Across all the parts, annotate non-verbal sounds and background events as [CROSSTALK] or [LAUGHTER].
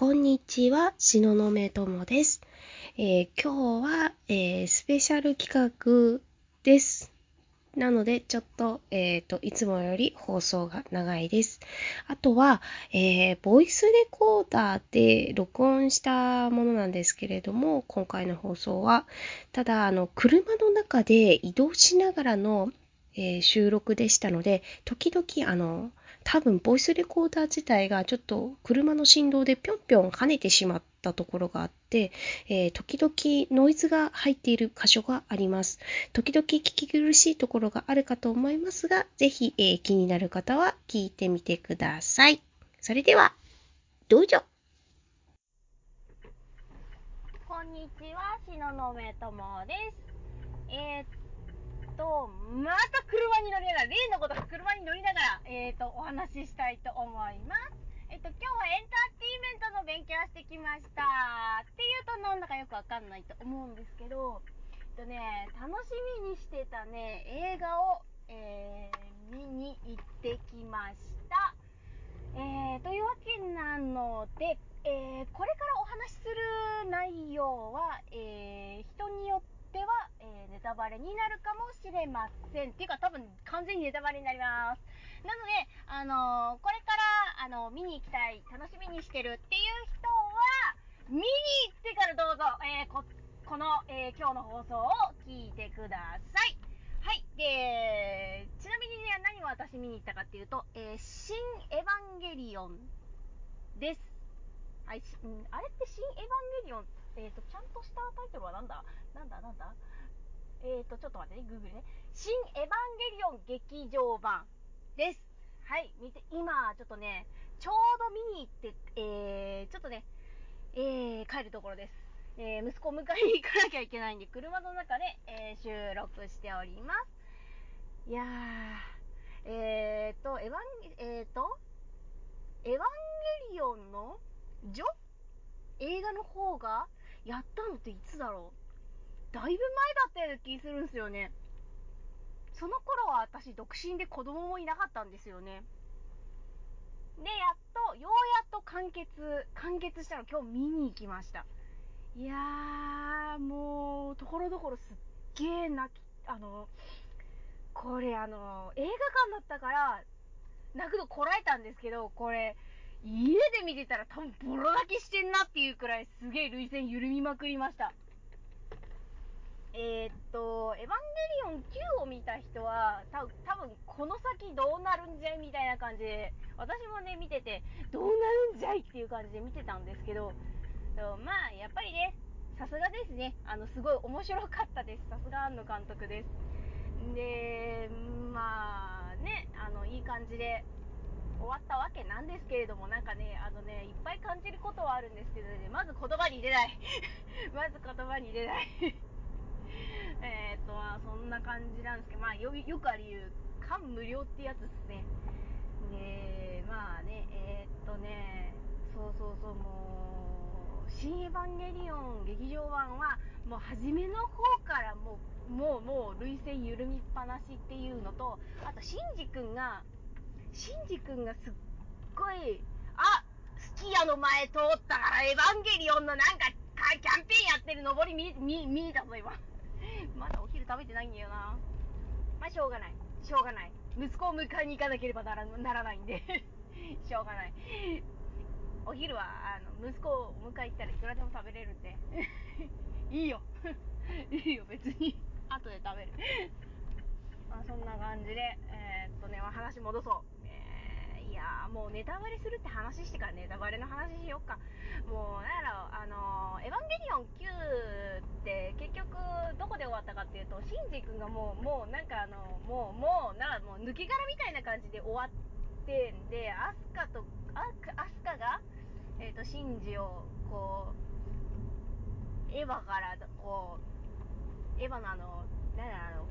こんにちは、しののめともです。えー今日は、えースペシャル企画です。なので、ちょっと、えっ、と、いつもより放送が長いです。あとは、えボイスレコーダーで録音したものなんですけれども、今回の放送は、ただ、あの、車の中で移動しながらの、え収録でしたので、時々、あの、多分ボイスレコーダー自体がちょっと車の振動でぴょんぴょん跳ねてしまったところがあって、えー時々ノイズが入っている箇所があります。時々聞き苦しいところがあるかと思いますが、ぜひ、えー気になる方は聞いてみてください。それでは、どうぞ。こんにちは、しののめともです。えー、と、また車に乗りながら、例のこと車に乗りながら、えー、と、お話ししたいと思います。えっと、今日はエンターテインメントの勉強をしてきました。っていうと、なんだかよくわかんないと思うんですけど、えっとね、楽しみにしてたね、映画を、えー、見に行ってきました。えー、というわけなので、えーこれからお話しする内容は、えー人によっては、えーネタバレになるかもしれません。っていうか、多分完全にネタバレになります。なので、あのーこれから、あの見に行きたい、楽しみにしてるっていう人は、見に行ってからどうぞ、えーここの、えー今日の放送を聞いてください。はい。で、ちなみにね、何を私見に行ったかっていうと、えー新エヴァンゲリオンです。はい、あれって新エヴァンゲリオン、えっ、と、ちゃんとしたタイトルはなんだ？なんだ？なんだ？えっ、と、ちょっと待ってね、グーグルね。新エヴァンゲリオン劇場版です。はい、見て、今、ちょっとね、ちょうど見に行って、えー、ちょっとね、えー、帰るところです。えー、息子を迎えに行かなきゃいけないんで、車の中で、えー収録しております。いやー、えーと、エヴァン、えーと、エヴァンゲリオンのジョ映画の方がやったのっていつだろう？だいぶ前だったような気するんですよね。その頃は私独身で子供もいなかったんですよね。で、やっと、ようやっと完結、完結したの今日見に行きました。いやー、もう、ところどころすっげー泣き、あの、これあの、映画館だったから、泣くのこらえたんですけど、これ、家で見てたら多分ボロ泣きしてんなっていうくらいすげえ涙腺緩みまくりました。えー、っと、エヴァンゲリオン9を見た人は、た多分この先どうなるんじゃいみたいな感じで、私もね、見てて、どうなるんじゃいっていう感じで見てたんですけど、まあ、やっぱりね、さすがですね。あの、すごい面白かったです。さすが庵野監督です。で、まあね、あの、いい感じで終わったわけなんですけれども、なんかね、あのね、いっぱい感じることはあるんですけどね、まず言葉に出ない。[LAUGHS] まず言葉に出ない。[LAUGHS] えっと、まあ、そんな感じなんですけど、まあ、よよくあり言う、感無量ってやつですね。で、まあね、えーっとね、そうそうそう、もう、新エヴァンゲリオン劇場版は、もう初めの方からもう、もう、もう、涙腺緩みっぱなしっていうのと、あと、シンジ君が、シンジ君がすっごい、あスキヤの前通ったから、エヴァンゲリオンのなんか、キャンペーンやってる上り見、見、見えたぞ、今。[LAUGHS] まだお昼食べてないんだよな。まあ、しょうがない。しょうがない。息子を迎えに行かなければならならないんで。[LAUGHS] しょうがない。お昼は、あの、息子を迎え行ったらいくらでも食べれるんで。[LAUGHS] いいよ。いいよ、別に。後で食べる。まあ、そんな感じで、えーっとね、話戻そう。いや、もうネタバレするって話してからネタバレの話しよっか。もう、なんやろ、あのー、エヴァンゲリオン9って結局どこで終わったかっていうと、シンジ君がもう、もうなんかあの、もう、もう、なんかもう抜け殻みたいな感じで終わってんで、アスカと、アアスカが、えっ、と、シンジを、こう、エヴァから、こう、エヴァのあの、なんやあの、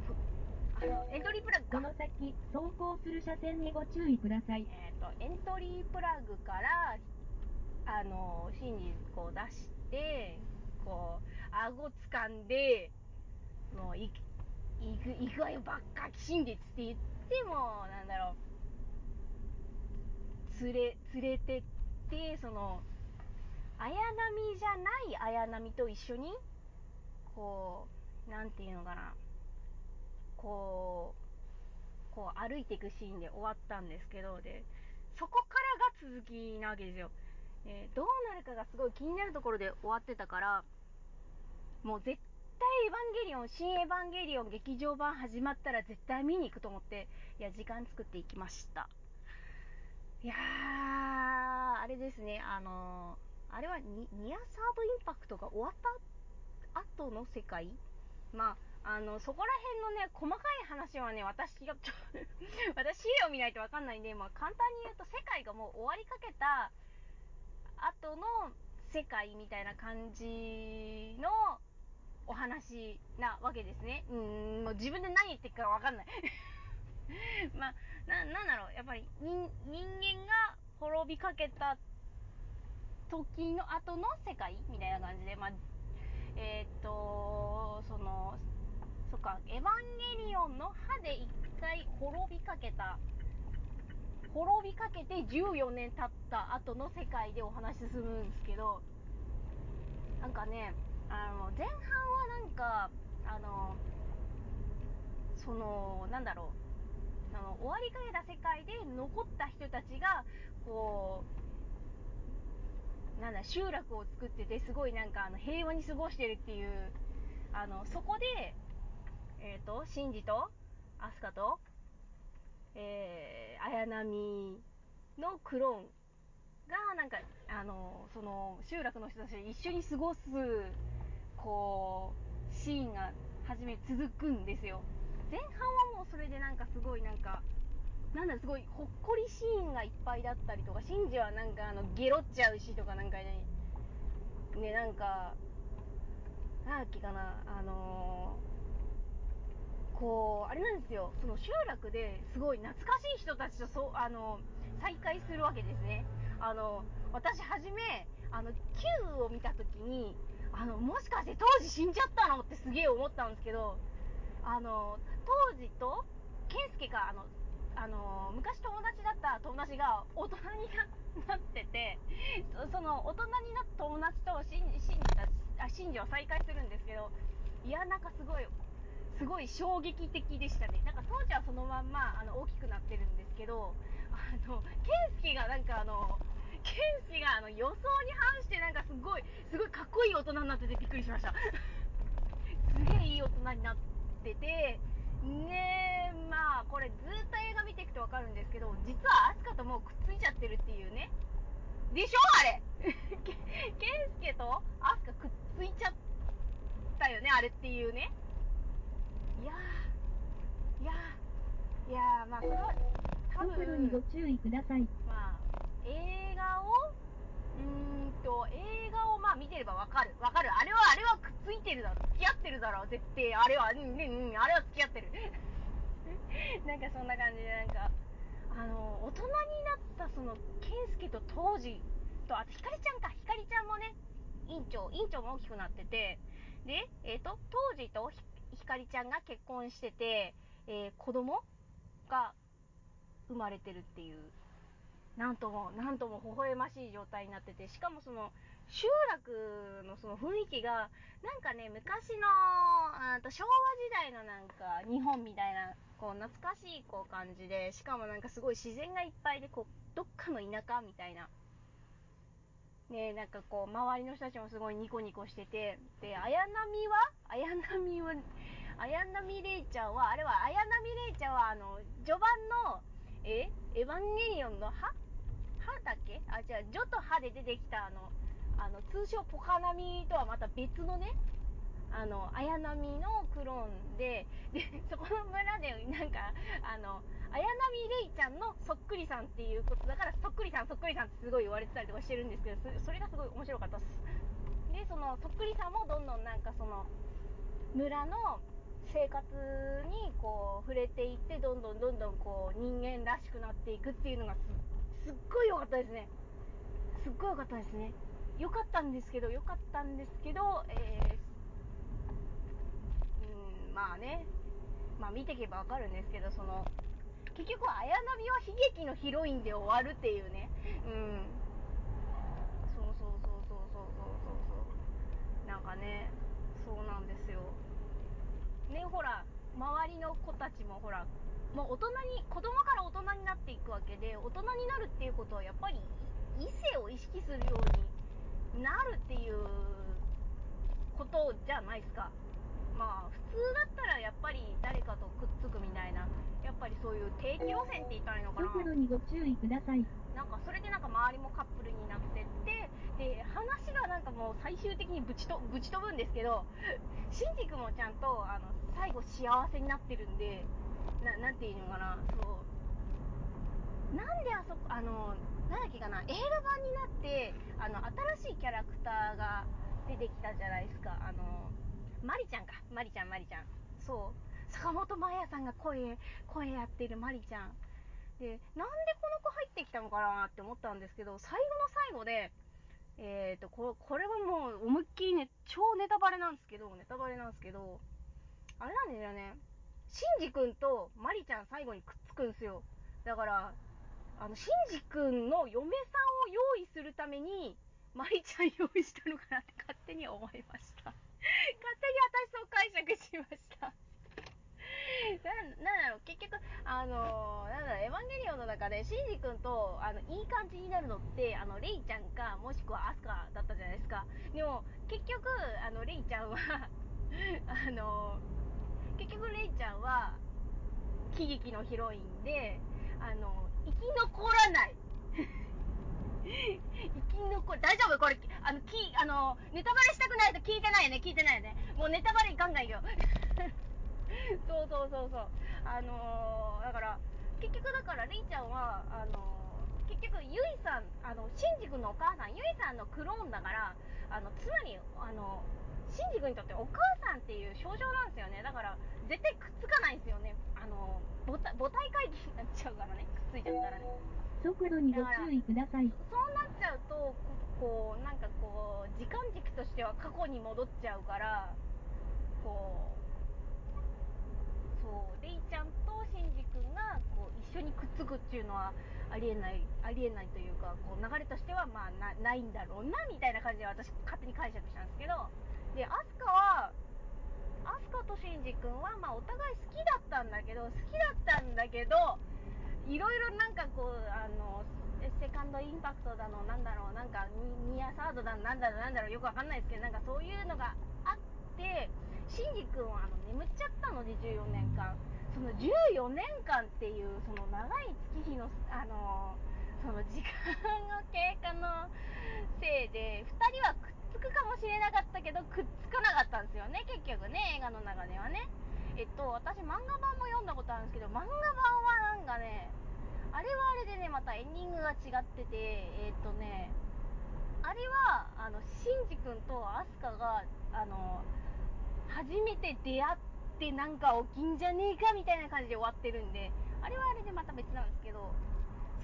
のエントリープラグこの先、走行する車線にご注意ください。えー、とエントリープラグからあのシンジこう出してこう顎掴んでもう行く行くわよばっかきしんでっつって言ってもなんだろう連れ連れてってその綾波じゃない綾波と一緒に、こう、なんていうのかな、こう、こう歩いていくシーンで終わったんですけど、で、そこからが続きなわけですよ。えーどうなるかがすごい気になるところで終わってたから、もう絶対エヴァンゲリオン、新エヴァンゲリオン劇場版始まったら絶対見に行くと思って、いや、時間作っていきました。いやー、あれですね、あのーあれはニアサードインパクトが終わった後の世界？まあ、あの、そこら辺のね、細かい話はね、私が、ちょ、[LAUGHS] 私資料見ないとわかんないんで、まあ、簡単に言うと、世界がもう終わりかけた後の世界みたいな感じのお話なわけですね。うん、もう自分で何言ってるかわかんない。[LAUGHS] まあ、な、なんだろう、やっぱり人、人間が滅びかけた時の後の世界みたいな感じで、まあ、えーっと、その、そっか、エヴァンゲリオンの歯で一回滅びかけた、滅びかけて14年経った後の世界でお話進むんですけど、なんかね、あの、前半はなんか、あの、その、なんだろう、あの、終わりかけた世界で残った人たちが、こう、なんだ、集落を作ってて、すごいなんか、あの、平和に過ごしてるっていう、あの、そこで、えっ、と、シンジと、アスカと、えー、綾波のクローンが、なんか、あの、その、集落の人たちと一緒に過ごす、こう、シーンが、初め続くんですよ。前半はもうそれでなんかすごいなんか、なんだ、すごいほっこりシーンがいっぱいだったりとか、シンジはなんかあの、ゲロっちゃうしとかなんかね、ね、なんか、なんだっけかな、あのこう、あれなんですよ、その集落ですごい懐かしい人たちとそう、あの再会するわけですね。あの、私はじめ、あの、Q を見たときに、あの、もしかして当時死んじゃったのってすげえ思ったんですけど、あの、当時と、ケンスケが、あの、あの、昔友達だった友達が大人になってて、その、大人になった友達とシンシンジた、あ、シンジは再会するんですけど、いや、なんかすごい、すごい衝撃的でしたね。なんか当時はそのまんま、あの、大きくなってるんですけど、あの、ケンスケがなんかあの、ケンスがあの、予想に反してなんかすごい、すごいかっこいい大人になっててびっくりしました。すげえいい大人になってて、ねえ、まあ、これずっと映画見ていくとわかるんですけど、実はアスカともうくっついちゃってるっていうね。でしょ？あれケ [LAUGHS] ケンスケとアスカくっついちゃったよねあれっていうね。いやー、いやー、いやー、まあ、それは、多速度にご分、注意ください。まあ、映画を、うーんと、映画をまあ見てればわかる。わかる。あれは、あれはくっついてるだろ。付き合ってるだろ。絶対。あれは、うん、うん、うん、あれは付き合ってる。[LAUGHS] なんかそんな感じで、なんか、あの、大人になったその、ケンスケと当時と、あと、ひかりちゃんか。ひかりちゃんもね、院長、院長も大きくなってて、で、えっ、と、当時とひひかりちゃんが結婚してて、えー子供が生まれてるっていう、なんとも、なんとも微笑ましい状態になってて、しかもその、集落のその雰囲気が、なんかね、昔の、あと昭和時代のなんか、日本みたいな、こう、懐かしいこう感じで、しかもなんかすごい自然がいっぱいで、こう、どっかの田舎みたいな。ねなんかこう、周りの人たちもすごいニコニコしてて、で、綾波は？綾波は、綾波レイちゃんは、あれは、綾波レイちゃんは、あの、序盤の、え？エヴァンゲリオンの歯歯だっけ？あ、違う、ジョと歯で出てきた、あの、あの、通称ポカナミとはまた別のね、あの、綾波のクローンで、で、そこの村で、なんか、あの、綾波レイちゃんのそっくりさんっていうことだから、そっくりさん、そっくりさんってすごい言われてたりとかしてるんですけど、それがすごい面白かったっす。で、その、そっくりさんもどんどんなんかその、村の生活にこう、触れていって、どんどんどんどんこう、人間らしくなっていくっていうのがす、すっごい良かったですね。すっごい良かったですね。良かったんですけど、良かったんですけど、えー、まあね、まあ見ていけばわかるんですけど、その、結局綾波は悲劇のヒロインで終わるっていうね。うん。そうそうそうそうそうそうそう。なんかね、そうなんですよ。ね、ほら、周りの子たちもほら、もう大人に、子供から大人になっていくわけで、大人になるっていうことはやっぱり異性を意識するようになるっていうことじゃないですか。まあ普通だったらやっぱり誰かとくっつくみたいなやっぱりそういう定期路線って言ったらいいのかなにご注意ください。なんかそれでなんか周りもカップルになってってで話がなんかもう最終的にぶちとぶち飛ぶんですけど [LAUGHS] シンジ君もちゃんとあの最後幸せになってるんでななんていうのかなそうなんであそこあのなんだっけかな映画版になってあの新しいキャラクターが出てきたじゃないですかあのマリちゃんか。マリちゃんマリちゃん。そう。坂本真綾さんが声声やってるマリちゃん。で、なんでこの子入ってきたのかなって思ったんですけど、最後の最後で、えーと、ここれはもう思いっきりね、超ネタバレなんですけど、ネタバレなんですけど、あれなんだよね、シンジ君とマリちゃん最後にくっつくんですよ。だから、あの、シンジ君の嫁さんを用意するために、マリちゃん用意したのかなって勝手に思いました。勝手に私そう解釈しました。[LAUGHS] な、なんだろう、結局、あのーなんだろう、エヴァンゲリオンの中で、シンジ君と、あの、いい感じになるのって、あの、レイちゃんか、もしくはアスカだったじゃないですか。でも、結局、あの、レイちゃんは、[LAUGHS] あのー結局レイちゃんは、喜劇のヒロインで、あの、生き残らない。生き残る、大丈夫これ、あの、ネタバレしたくないと聞いてないよね聞いてないよねもうネタバレガンガンよ。[LAUGHS] そうそうそうそう。あのー、だから、結局だから、レイちゃんは、あのー、結局、ゆいさん、あの、シンジ君のお母さん、ゆいさんのクローンだから、あの、つまり、あの、シンジ君にとってお母さんっていう象徴なんですよね。だから、絶対くっつかないんですよね。あの、母体、母体回帰になっちゃうからね。くっついちゃったらね。速度にご注意ください。そうなっちゃうと、こう、なんかこう、時間軸としては過去に戻っちゃうから、こう、そう、レイちゃんとシンジ君がこう一緒にくっつくっていうのはありえない、ありえないというか、こう流れとしてはまあなないんだろうな、みたいな感じで私勝手に解釈したんですけど、で、アスカは、アスカとシンジ君はまあお互い好きだったんだけど、好きだったんだけど、いろいろなんかこう、あの、セカンドインパクトだの、なんだろう、なんかニニアサードだの、なんだろう、なんだろう、よくわかんないですけど、なんかそういうのがあって、シンジ君はあの眠っちゃったので、14年間。その14年間っていう、その長い月日の、あの、その時間の経過のせいで、2人はくっつくかもしれなかったけど、くっつかなかったんですよね、結局ね、映画の中ではね。えっと、私漫画版も読んだことあるんですけど、漫画版はなんかね、あれはあれでね、またエンディングが違ってて、えっとね、あれは、あの、シンジ君とアスカが、あの、初めて出会ってなんか起きんじゃねえかみたいな感じで終わってるんで、あれはあれでまた別なんですけど、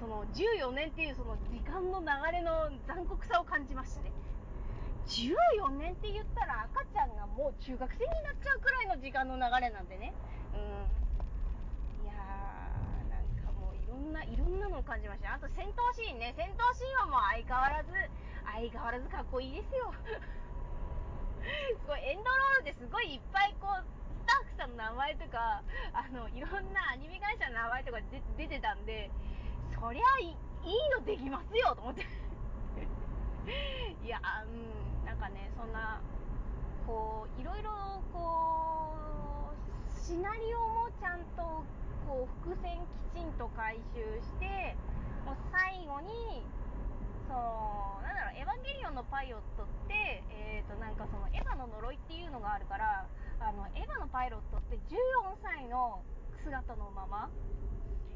その14年っていうその時間の流れの残酷さを感じまして、14年って言ったら赤ちゃんがもう中学生になっちゃうくらいの時間の流れなんでね。うん。いやー、なんかもういろんな、いろんなのを感じました。あと戦闘シーンね。戦闘シーンはもう相変わらず、相変わらずかっこいいですよ。[LAUGHS] すごい、エンドロールですごいいっぱいこう、スタッフさんの名前とか、あの、いろんなアニメ会社の名前とかで出てたんで、そりゃいいのできますよと思って。[LAUGHS] いや、うん、なんかね、そんな、こう、いろいろ、こう、シナリオもちゃんと、こう、伏線きちんと回収して、もう最後に、その、なんだろう、エヴァンゲリオンのパイロットって、えっ、と、なんかその、エヴァの呪いっていうのがあるから、あの、エヴァのパイロットって14歳の姿のまま、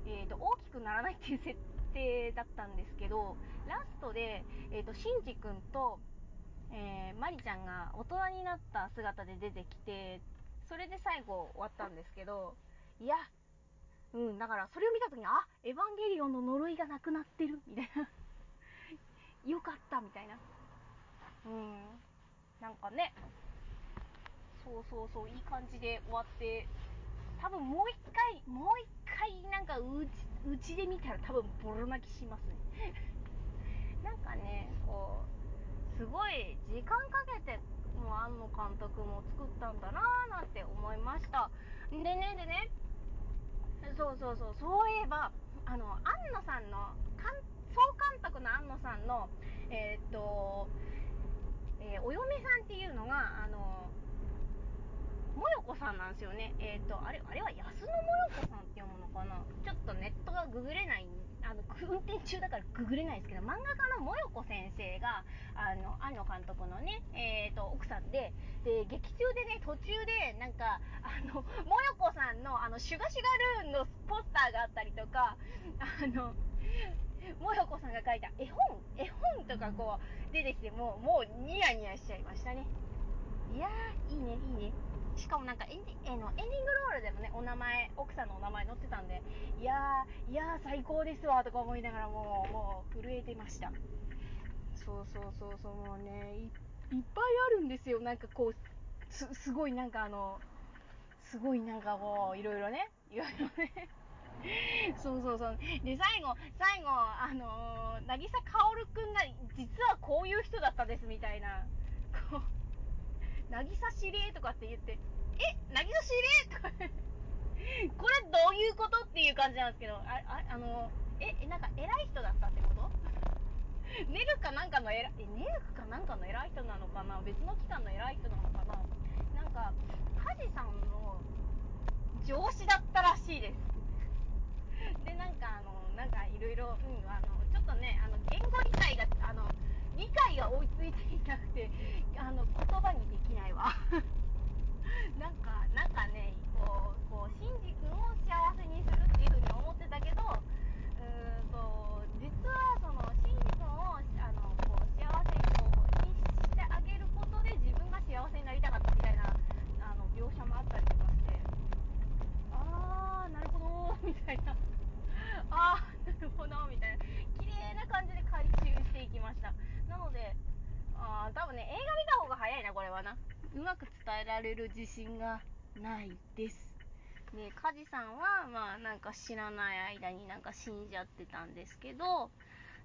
えー、と大きくならないっていう設定だったんですけどラストで、えー、とシンジ君と、えーマリちゃんが大人になった姿で出てきてそれで最後終わったんですけどいやうんだからそれを見た時にあエヴァンゲリオンの呪いがなくなってるみたいな。[LAUGHS] よかったみたいな。うん。なんかね。そうそうそういい感じで終わって。多分もう一回、もう一回なんかうち、うちで見たら多分ボロ泣きしますね。[LAUGHS] なんかね、こう、すごい時間かけてもう庵野監督も作ったんだなーなんて思いました。でねでね。そうそうそうそういえばあの庵野さんの監総監督の庵野さんのえーっと、えーお嫁さんっていうのがあのもよこさんなんですよね。えっ、と、あれ、あれは安野もよこさんって読むのかなちょっとネットがググれない、あの、運転中だからググれないですけど、漫画家のもよこ先生が、あの、庵野監督のね、えっ、と、奥さんで、で、劇中でね、途中で、なんか、あの、もよこさんの、あの、シュガシュガルーンのポスターがあったりとか、あの、もよこさんが書いた絵本、絵本とかこう、出てきて、もう、もうニヤニヤしちゃいましたね。いやー、いいね、いいね。しかもなんかエンディえーのエンディングロールでもね、お名前、奥さんのお名前載ってたんで、いやー、いやー、最高ですわ、とか思いながらもう、もう、震えてました。そうそうそうそう、もうね、いいっぱいあるんですよ。なんかこう、す、すごいなんかあの、すごいなんかこう、いろいろね、いろいろね。[LAUGHS] そうそうそう。で、最後、最後、あのー、渚薫くんが、実はこういう人だったです、みたいな。こう、渚司令とかって言って、え渚司令とか、これどういうこと？っていう感じなんですけど、あ、あ、あの、え、えなんか偉い人だったってこと？ネルかなんかの偉い、え、ネルかなんかの偉い人なのかな？別の機関の偉い人なのかな？なんか、カジさんの上司だったらしいです。で、なんかあの、なんかいろいろ、うん、あの、ちょっとね、あの、言語理解が、あの、理解が追いついていなくて、あの、言葉にできないわ。[LAUGHS] なんか、ね、こう、こう、シンジ君を幸せにするっていうふうに思ってたけど、うーんと、実はその、シンジ君を、あの、こう、幸せにこう、にしてあげることで自分が幸せになりたかったみたいな、あの、描写もあったりとかして、あー、なるほどー、みたいな。あー、なるほど、みたいな。綺麗な感じで回収していきました。なので、あー、多分ね、映画見た方が早いな、これはな。うまく伝えられる自信がないです。で、カジさんは、まあ、なんか知らない間になんか死んじゃってたんですけど、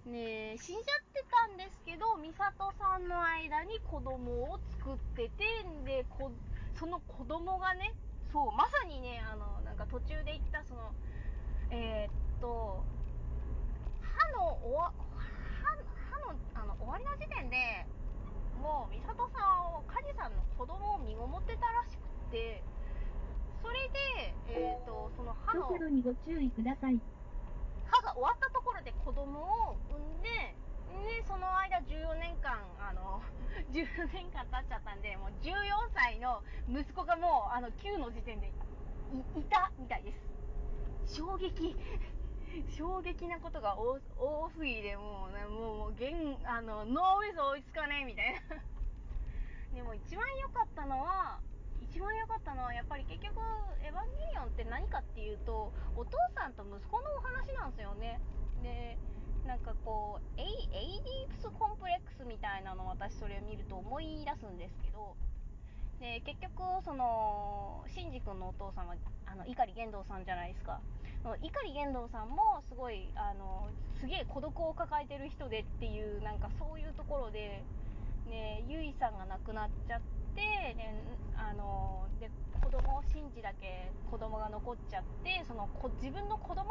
ね死んじゃってたんですけど、ミサトさんの間に子供を作ってて、んで、こその子供がね、そう、まさにね、あの、なんか途中で言った、その、えーっと、歯のおわ、歯、歯の、あの、終わりの時点で、もう、美里さんを、梶さんの子供を身ごもってたらしくて、それで、えーっと、その歯の、速度にご注意ください。歯が終わったところで子供を産んで、で、その間14年間、あの、[LAUGHS] 14年間経っちゃったんで、もう14歳の息子がもう、あの、9の時点でい、いたみたいです。衝撃。衝撃なことが多すぎて、もうね、もう、もう、現、あの、脳みそ追いつかねえみたいな。[LAUGHS] でも一番良かったのは、一番良かったのは、やっぱり結局、エヴァンゲリオンって何かっていうと、お父さんと息子のお話なんですよね。で、なんかこう、エイ、エイディープスコンプレックスみたいなの私それを見ると思い出すんですけど、で、結局、その、シンジ君のお父さんは、あの、碇ゲンドウさんじゃないですか。碇ゲンドウさんも、すごい、あの、すげえ孤独を抱えてる人でっていう、なんかそういうところで、ね、ユイさんが亡くなっちゃって、ね、あの、で、子供を信じだけ子供が残っちゃって、その、自分の子供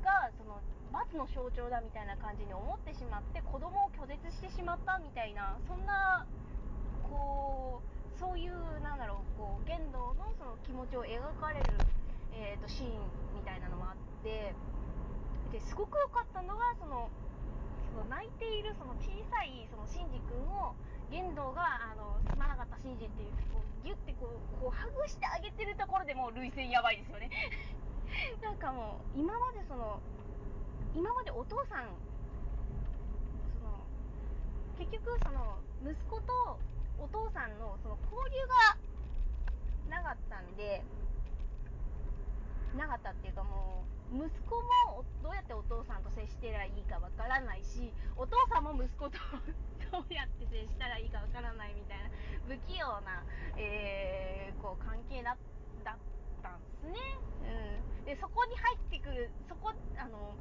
が、その、罰の象徴だみたいな感じに思ってしまって、子供を拒絶してしまったみたいな、そんな、こう、そういう、なんだろう、こう、言動のその気持ちを描かれる、えっ、と、シーンみたいなのもあって、で、すごく良かったのが、その、その泣いているその小さいそのシンジ君を玄道があのすまなかったシンジっていうこうギュッてこうこうハグしてあげてるところでもう涙腺やばいですよね。[LAUGHS] なんかもう今までその今までお父さんその結局その息子とお父さんのその交流がなかったんでなかったっていうかもう、息子もどうやってお父さんと接してらいいかわからないし、お父さんも息子と [LAUGHS] どうやって接したらいいかわからないみたいな、不器用な、えー、こう関係だだったんですね。うん。で、そこに入ってくる、そこ、あの、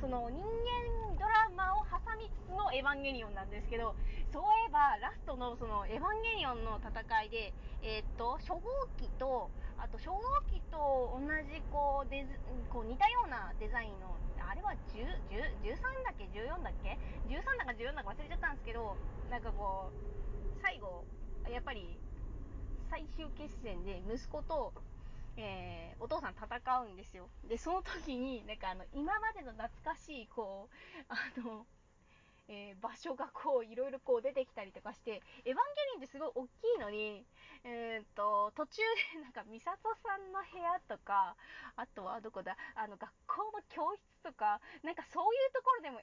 その人間ドラマを挟みつつのエヴァンゲリオンなんですけど、そういえばラストのそのエヴァンゲリオンの戦いで、えーっと、初号機と、あと初号機と同じこうデズ、こう似たようなデザインの、あれは10、10 13だっけ ?14 だっけ ?13 だか14だか忘れちゃったんですけど、なんかこう、最後、やっぱり最終決戦で息子と、えーお父さん戦うんですよ。で、その時に、なんかあの、今までの懐かしい、こう、あの、えー場所がこう、いろいろこう出てきたりとかして、エヴァンゲリオンってすごい大きいのに、えーっと、途中でなんか、ミサトさんの部屋とか、あとはどこだ、あの、学校の教室とか、なんかそういうところでも、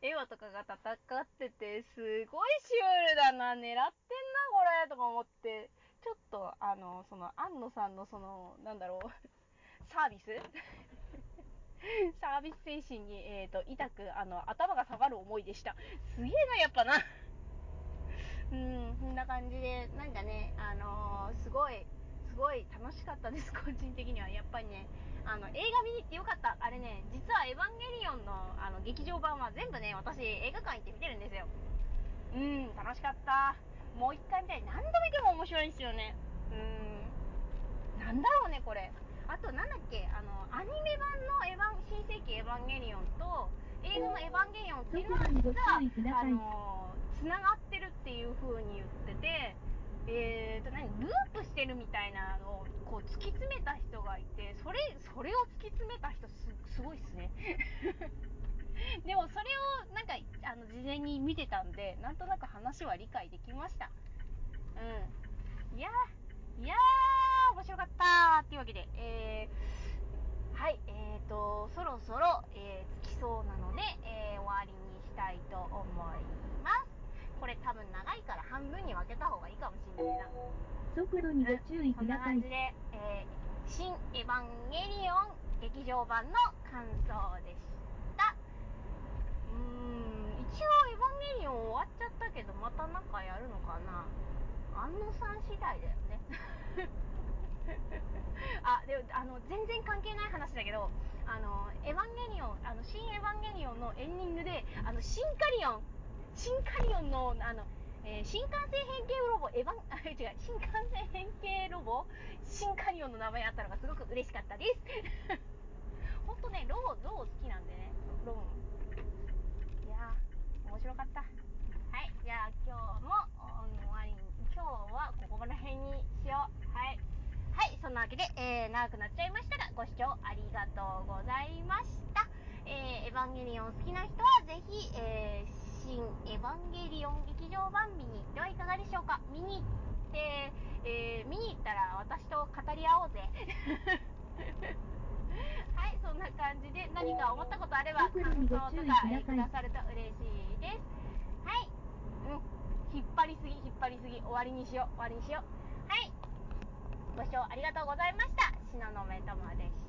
エヴァとかが戦ってて、すごいシュールだな、狙ってんな、これ、とか思って、ちょっと、あの、その、安野さんのその、なんだろう、[LAUGHS] サービス？[LAUGHS] サービス精神に、えっ、と、痛く、あの、頭が下がる思いでした。すげえな、やっぱな。うん、こんな感じで、なんかね、あのーすごい、すごい楽しかったです、個人的には。やっぱりね、あの、映画見に行ってよかった。あれね、実はエヴァンゲリオンの、あの、劇場版は全部ね、私、映画館行って見てるんですよ。うん、楽しかった。もう一回見たい。何度見ても面白いんですよね。うん。なんだろうね、これ。あと、なんだっけ、あの、アニメ版のエヴァン、新世紀エヴァンゲリオンと、映画のエヴァンゲリオンっていうのは、速度にご注意く実は、あの、繋がってるっていう風に言ってて、えーと、何、ループしてるみたいなのを、こう、突き詰めた人がいて、それ、それを突き詰めた人、す、すごいっすね。でもそれをなんかあの事前に見てたんでなんとなく話は理解できましたうんいやーいやー面白かったーっていうわけでえー、はいえーとそろそろ、えー、着きそうなので、えー、終わりにしたいと思いますこれ多分長いから半分に分けた方がいいかもしんないな速度にご注意ください感じ。で、えー新エヴァンゲリオン劇場版の感想でした。うん、一応エヴァンゲリオン終わっちゃったけど、またなんかやるのかな安野さん次第だよね。[LAUGHS] あ、でも、あの、全然関係ない話だけど、あの、エヴァンゲリオン、あの、新エヴァンゲリオンのエンディングで、あの、新カリオン、新カリオンの、あの、えー新幹線変形ロボ、エヴァン、[LAUGHS] あ、違う、新幹線変形ロボ、新カリオンの名前あったのがすごく嬉しかったです。[LAUGHS] ほんとね、ロボ、ロボ好きなんでね、ロボ。いやー、面白かった。はい、じゃあ今日もうん終わりに、今日はここら辺にしよう。はい。はい、そんなわけで、えー、長くなっちゃいましたが、ご視聴ありがとうございました。えー、エヴァンゲリオン好きな人はぜひ、えー、新エヴァンゲリオン劇場版見に行ってはいかがでしょうか見に行って、えー、見に行ったら私と語り合おうぜ。[LAUGHS] はい、そんな感じで何か思ったことあれば感想とか、えーくださると嬉しいです。はい。うん。引っ張りすぎ、引っ張りすぎ。終わりにしよう、終わりにしよう。はい。ご視聴ありがとうございました。東雲ともでした。